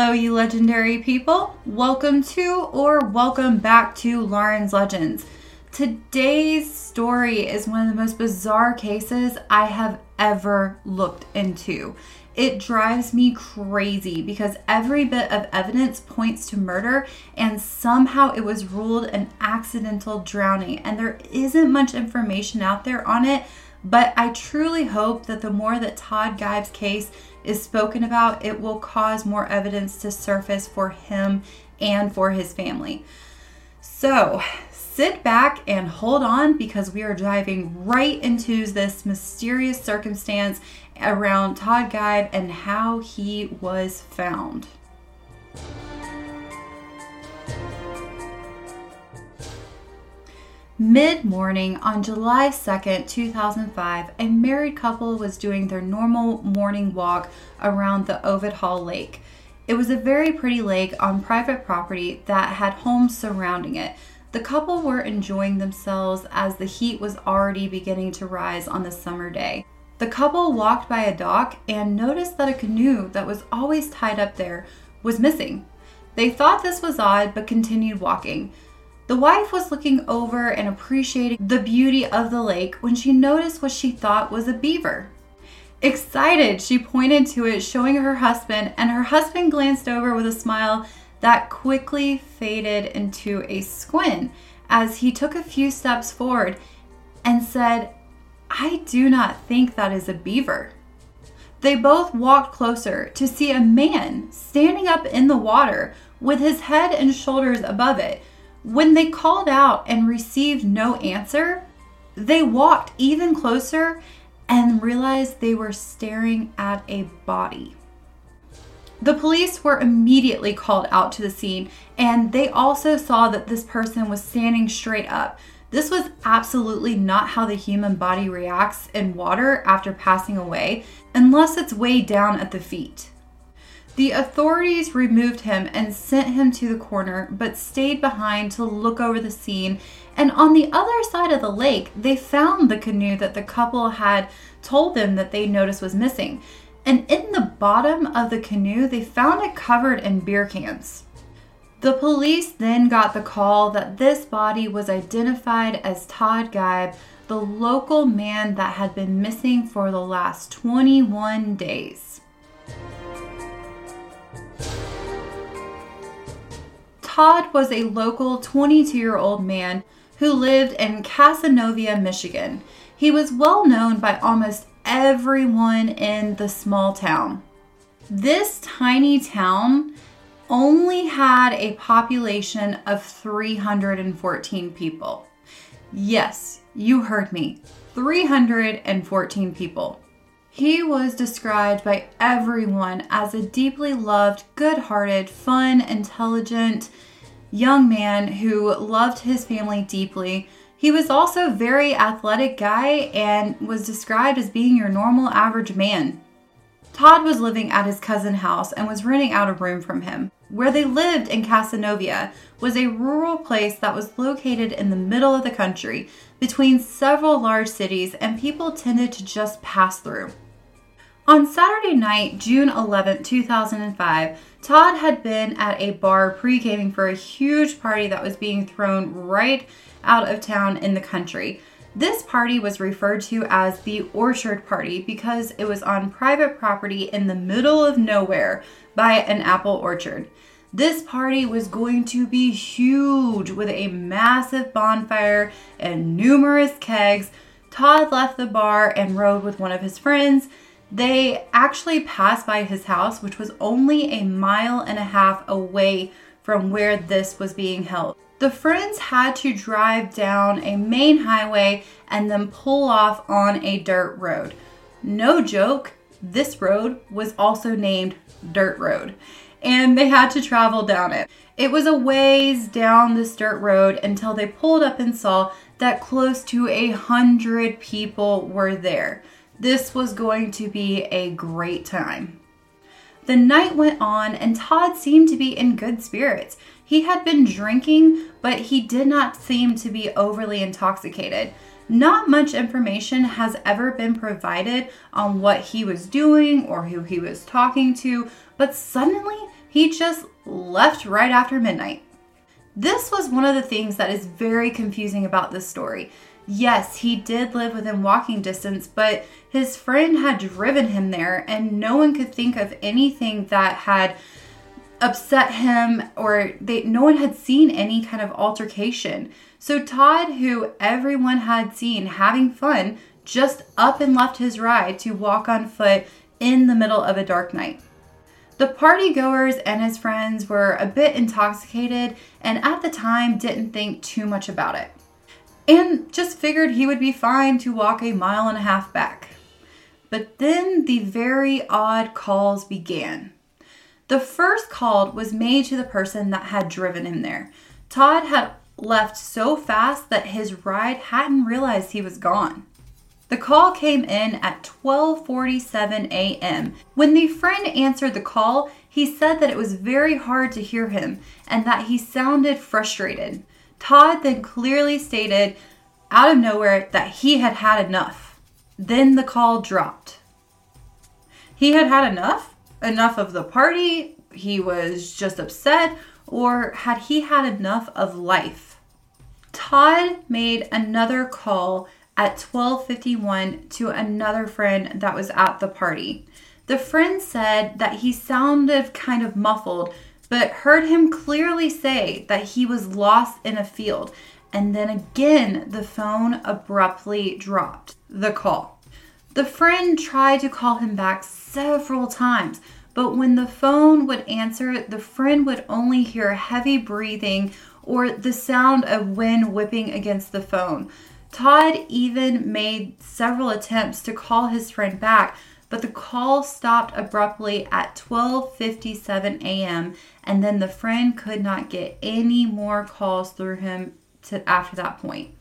Hello, you legendary people. Welcome to or welcome back to Lauren's Legends. Today's story is one of the most bizarre cases I have ever looked into. It drives me crazy because every bit of evidence points to murder, and somehow it was ruled an accidental drowning, and there isn't much information out there on it. But I truly hope that the more that Todd Geib's case is spoken about, it will cause more evidence to surface for him and for his family. So, sit back and hold on because we are diving right into this mysterious circumstance around Todd Geib and how he was found. Mid morning on July 2nd, 2005, a married couple was doing their normal morning walk around the Ovid Hall Lake. It was a very pretty lake on private property that had homes surrounding it. The couple were enjoying themselves as the heat was already beginning to rise on the summer day. The couple walked by a dock and noticed that a canoe that was always tied up there was missing. They thought this was odd but continued walking. The wife was looking over and appreciating the beauty of the lake when she noticed what she thought was a beaver. Excited, she pointed to it, showing her husband, and her husband glanced over with a smile that quickly faded into a squint as he took a few steps forward and said, I do not think that is a beaver. They both walked closer to see a man standing up in the water with his head and shoulders above it. When they called out and received no answer, they walked even closer and realized they were staring at a body. The police were immediately called out to the scene, and they also saw that this person was standing straight up. This was absolutely not how the human body reacts in water after passing away, unless it's way down at the feet. The authorities removed him and sent him to the coroner, but stayed behind to look over the scene. And on the other side of the lake, they found the canoe that the couple had told them that they noticed was missing. And in the bottom of the canoe, they found it covered in beer cans. The police then got the call that this body was identified as Todd Geib, the local man that had been missing for the last 21 days. Todd was a local 22 year old man who lived in Casnovia, Michigan. He was well known by almost everyone in the small town. This tiny town only had a population of 314 people. Yes, you heard me 314 people. He was described by everyone as a deeply loved, good hearted, fun, intelligent young man who loved his family deeply he was also a very athletic guy and was described as being your normal average man. Todd was living at his cousin's house and was renting out a room from him. Where they lived in Casnovia was a rural place that was located in the middle of the country between several large cities, and people tended to just pass through. On Saturday night, June 11, 2005, Todd had been at a bar pre gaming for a huge party that was being thrown right out of town in the country. This party was referred to as the Orchard Party because it was on private property in the middle of nowhere by an apple orchard. This party was going to be huge with a massive bonfire and numerous kegs. Todd left the bar and rode with one of his friends. They actually passed by his house, which was only a mile and a half away from where this was being held. The friends had to drive down a main highway and then pull off on a dirt road. No joke, this road was also named Dirt Road, and they had to travel down it. It was a ways down this dirt road until they pulled up and saw that close to a hundred people were there. This was going to be a great time. The night went on, and Todd seemed to be in good spirits. He had been drinking, but he did not seem to be overly intoxicated. Not much information has ever been provided on what he was doing or who he was talking to, but suddenly he just left right after midnight. This was one of the things that is very confusing about this story. Yes, he did live within walking distance, but his friend had driven him there, and no one could think of anything that had upset him or they no one had seen any kind of altercation. So Todd, who everyone had seen having fun, just up and left his ride to walk on foot in the middle of a dark night. The party goers and his friends were a bit intoxicated and at the time didn't think too much about it. And just figured he would be fine to walk a mile and a half back. But then the very odd calls began. The first call was made to the person that had driven him there. Todd had left so fast that his ride hadn't realized he was gone. The call came in at 12:47 a.m. When the friend answered the call, he said that it was very hard to hear him and that he sounded frustrated. Todd then clearly stated out of nowhere that he had had enough. Then the call dropped. He had had enough? Enough of the party, he was just upset, or had he had enough of life? Todd made another call at 12:51 to another friend that was at the party. The friend said that he sounded kind of muffled, but heard him clearly say that he was lost in a field. And then again, the phone abruptly dropped the call. The friend tried to call him back several times, but when the phone would answer, the friend would only hear heavy breathing or the sound of wind whipping against the phone. Todd even made several attempts to call his friend back, but the call stopped abruptly at 12:57 a.m. and then the friend could not get any more calls through him to after that point.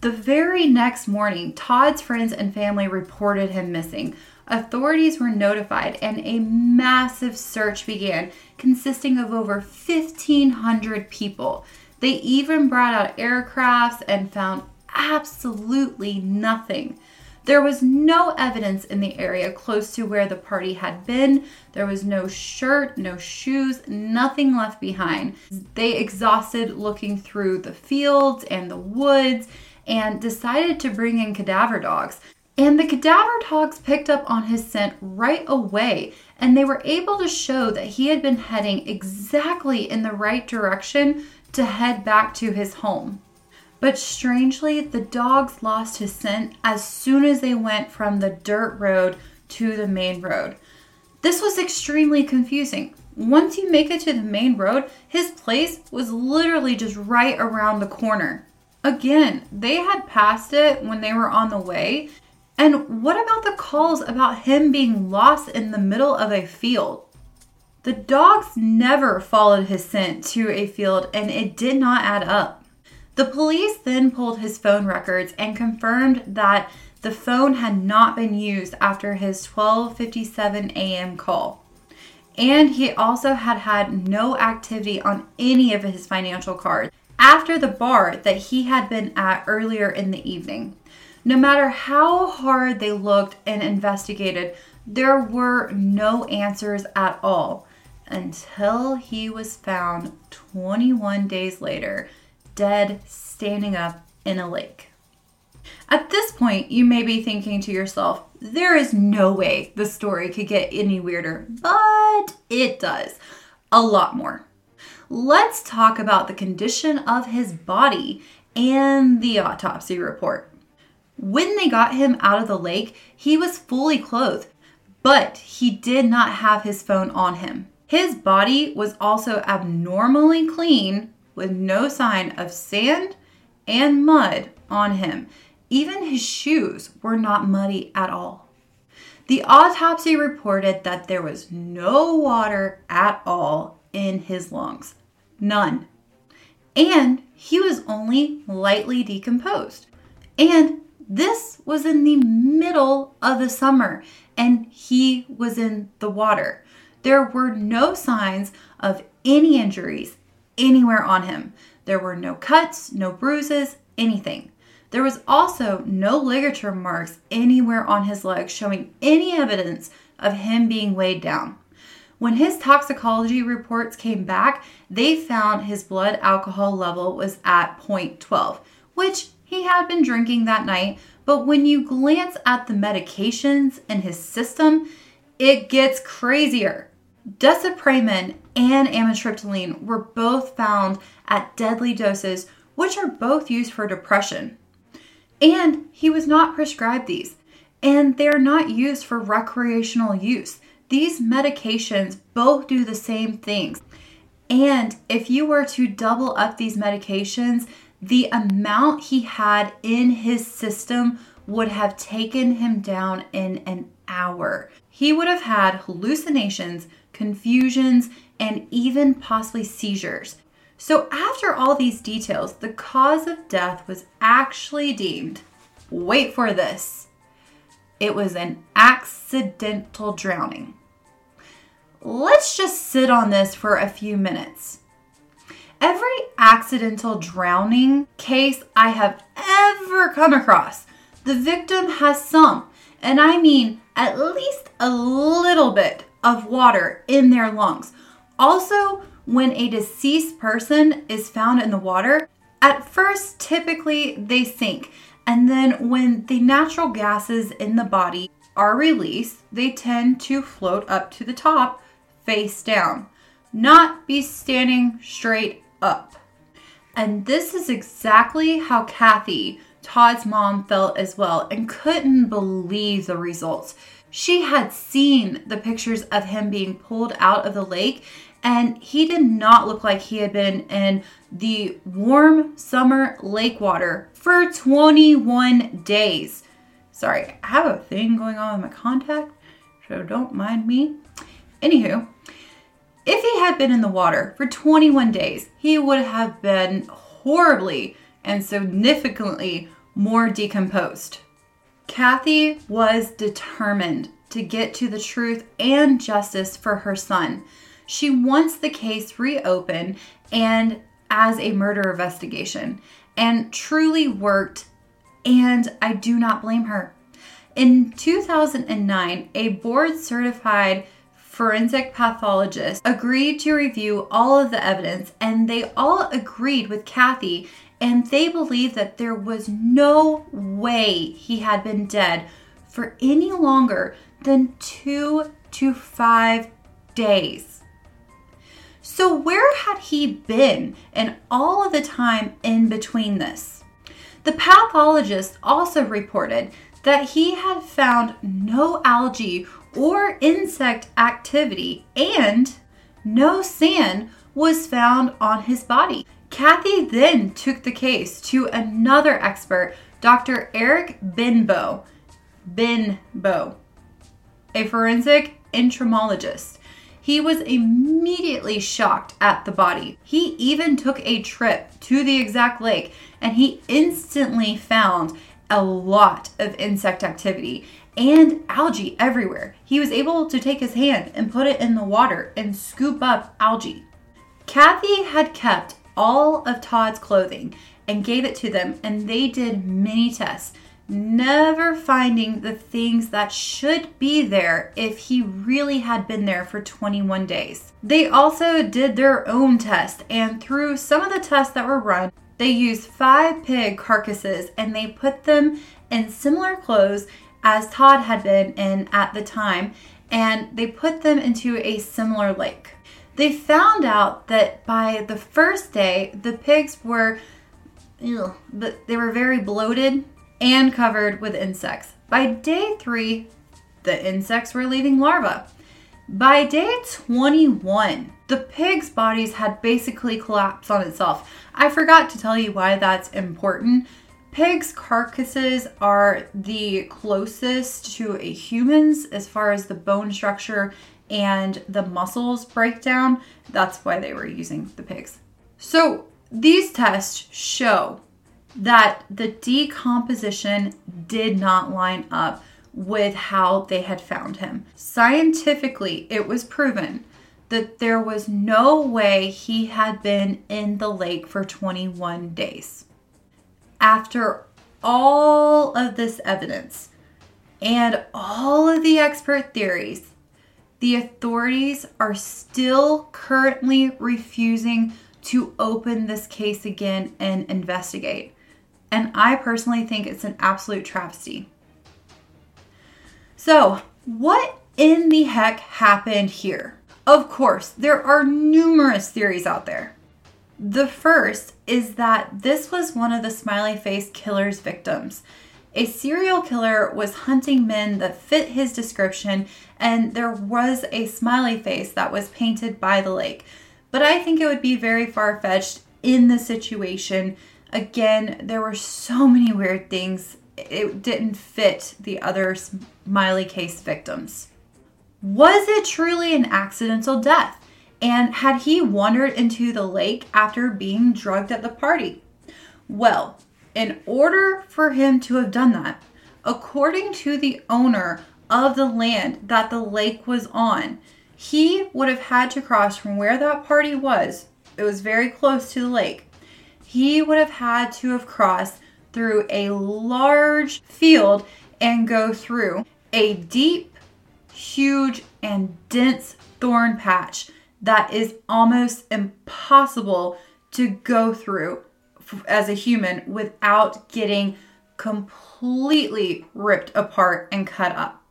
The very next morning, Todd's friends and family reported him missing. Authorities were notified and a massive search began, consisting of over 1,500 people. They even brought out aircrafts and found absolutely nothing. There was no evidence in the area close to where the party had been. There was no shirt, no shoes, nothing left behind. They exhausted looking through the fields and the woods and decided to bring in cadaver dogs. And the cadaver dogs picked up on his scent right away, and they were able to show that he had been heading exactly in the right direction to head back to his home. But strangely, the dogs lost his scent as soon as they went from the dirt road to the main road. This was extremely confusing. Once you make it to the main road, his place was literally just right around the corner. Again, they had passed it when they were on the way. And what about the calls about him being lost in the middle of a field? The dogs never followed his scent to a field and it did not add up. The police then pulled his phone records and confirmed that the phone had not been used after his 12:57 a.m. call. And he also had had no activity on any of his financial cards after the bar that he had been at earlier in the evening. No matter how hard they looked and investigated, there were no answers at all until he was found 21 days later, dead, standing up in a lake. At this point, you may be thinking to yourself, there is no way the story could get any weirder, but it does. A lot more let's talk about the condition of his body and the autopsy report. When they got him out of the lake, he was fully clothed, but he did not have his phone on him. His body was also abnormally clean with no sign of sand and mud on him. Even his shoes were not muddy at all. The autopsy reported that there was no water at all in his lungs. None. And he was only lightly decomposed. And this was in the middle of the summer, and he was in the water. There were no signs of any injuries anywhere on him. There were no cuts, no bruises, anything. There was also no ligature marks anywhere on his legs showing any evidence of him being weighed down. When his toxicology reports came back, they found his blood alcohol level was at 0.12, which he had been drinking that night. But when you glance at the medications in his system, it gets crazier. Desipramine and amitriptyline were both found at deadly doses, which are both used for depression. And he was not prescribed these, and they're not used for recreational use. These medications both do the same things. And if you were to double up these medications, the amount he had in his system would have taken him down in an hour. He would have had hallucinations, confusions, and even possibly seizures. So, after all these details, the cause of death was actually deemed wait for this it was an accidental drowning. Let's just sit on this for a few minutes. Every accidental drowning case I have ever come across, the victim has some, and I mean at least a little bit of water in their lungs. Also, when a deceased person is found in the water, at first typically they sink, and then when the natural gases in the body are released, they tend to float up to the top face down, not be standing straight up. And this is exactly how Kathy, Todd's mom, felt as well and couldn't believe the results. She had seen the pictures of him being pulled out of the lake, and he did not look like he had been in the warm summer lake water for 21 days. Sorry, I have a thing going on with my contact, so don't mind me. Anywho, if he had been in the water for 21 days, he would have been horribly and significantly more decomposed. Kathy was determined to get to the truth and justice for her son. She wants the case reopened and as a murder investigation and truly worked, and I do not blame her. In 2009, a board certified forensic pathologist agreed to review all of the evidence and they all agreed with Kathy and they believed that there was no way he had been dead for any longer than two to five days. So, where had he been in all of the time in between this? The pathologist also reported that he had found no algae or insect activity, and no sand was found on his body. Kathy then took the case to another expert, Dr. Eric Benbow. Benbow, a forensic entomologist. He was immediately shocked at the body. He even took a trip to the exact lake and he instantly found a lot of insect activity and algae everywhere. He was able to take his hand and put it in the water and scoop up algae. Kathy had kept all of Todd's clothing and gave it to them, and they did many tests, never finding the things that should be there if he really had been there for 21 days. They also did their own test, and through some of the tests that were run, they used five pig carcasses and they put them in similar clothes as Todd had been in at the time, and they put them into a similar lake. They found out that by the first day, the pigs were, ew, but they were very bloated and covered with insects. By day three, the insects were leaving larvae. By day 21, the pig's bodies had basically collapsed on itself. I forgot to tell you why that's important Pigs' carcasses are the closest to a human's as far as the bone structure and the muscles breakdown. That's why they were using the pigs. So these tests show that the decomposition did not line up with how they had found him. Scientifically, it was proven that there was no way he had been in the lake for 21 days after all of this evidence and all of the expert theories, the authorities are still currently refusing to open this case again and investigate. And I personally think it's an absolute travesty. So, what in the heck happened here? Of course, there are numerous theories out there. The first is that this was one of the smiley face killer's victims. A serial killer was hunting men that fit his description, and there was a smiley face that was painted by the lake. But I think it would be very far fetched in the situation. Again, there were so many weird things, it didn't fit the other smiley case victims. Was it truly an accidental death? And had he wandered into the lake after being drugged at the party? Well, in order for him to have done that, according to the owner of the land that the lake was on, he would have had to cross from where that party was. It was very close to the lake. He would have had to have crossed through a large field and go through a deep, huge, and dense thorn patch that is almost impossible to go through as a human without getting completely ripped apart and cut up.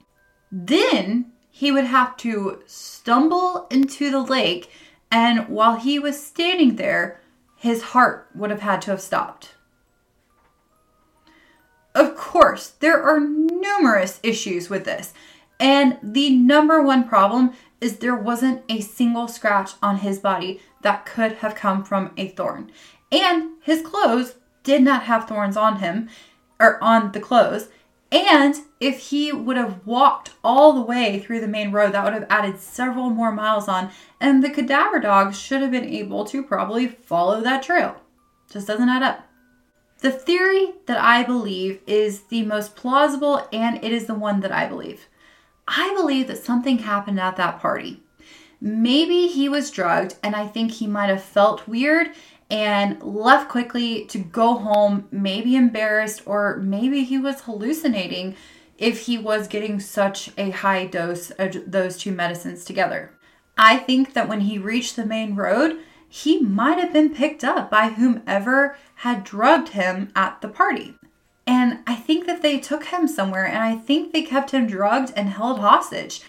Then he would have to stumble into the lake, and while he was standing there, his heart would have had to have stopped. Of course, there are numerous issues with this, and the number one problem is there wasn't a single scratch on his body that could have come from a thorn. And his clothes did not have thorns on him or on the clothes. And if he would have walked all the way through the main road, that would have added several more miles on, and the cadaver dogs should have been able to probably follow that trail. Just doesn't add up. The theory that I believe is the most plausible, and it is the one that I believe. I believe that something happened at that party. Maybe he was drugged, and I think he might have felt weird and left quickly to go home, maybe embarrassed, or maybe he was hallucinating if he was getting such a high dose of those two medicines together. I think that when he reached the main road, he might have been picked up by whomever had drugged him at the party. And I think that they took him somewhere and I think they kept him drugged and held hostage.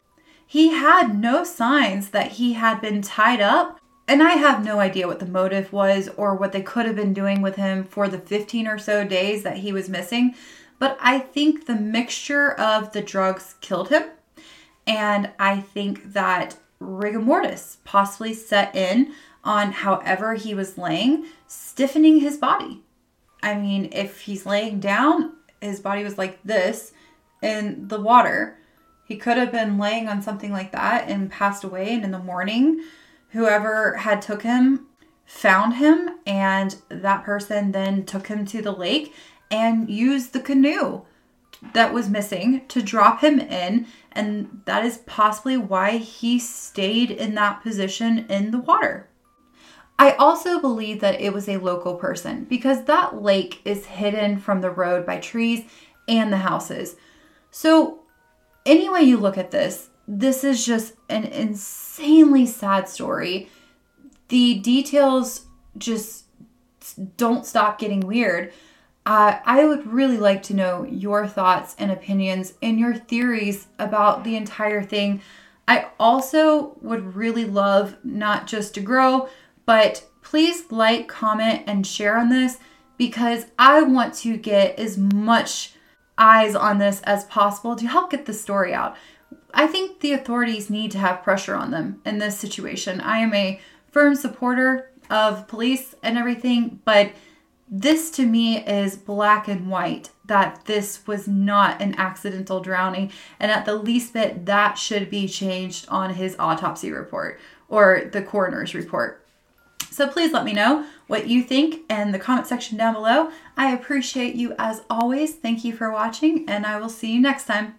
He had no signs that he had been tied up and I have no idea what the motive was or what they could have been doing with him for the 15 or so days that he was missing, but I think the mixture of the drugs killed him. And I think that rigor mortis possibly set in on however he was laying, stiffening his body. I mean, if he's laying down, his body was like this in the water. He could have been laying on something like that and passed away, and in the morning, whoever had took him found him and that person then took him to the lake and used the canoe that was missing to drop him in and that is possibly why he stayed in that position in the water. I also believe that it was a local person because that lake is hidden from the road by trees and the houses. So, any way you look at this, this is just an insanely sad story. The details just don't stop getting weird. Uh, I would really like to know your thoughts and opinions and your theories about the entire thing. I also would really love not just to grow, but please like, comment, and share on this because I want to get as much eyes on this as possible to help get the story out. I think the authorities need to have pressure on them in this situation. I am a firm supporter of police and everything, but this to me is black and white that this was not an accidental drowning, and at the least bit, that should be changed on his autopsy report or the coroner's report. So please let me know what you think in the comment section down below. I appreciate you as always. Thank you for watching, and I will see you next time.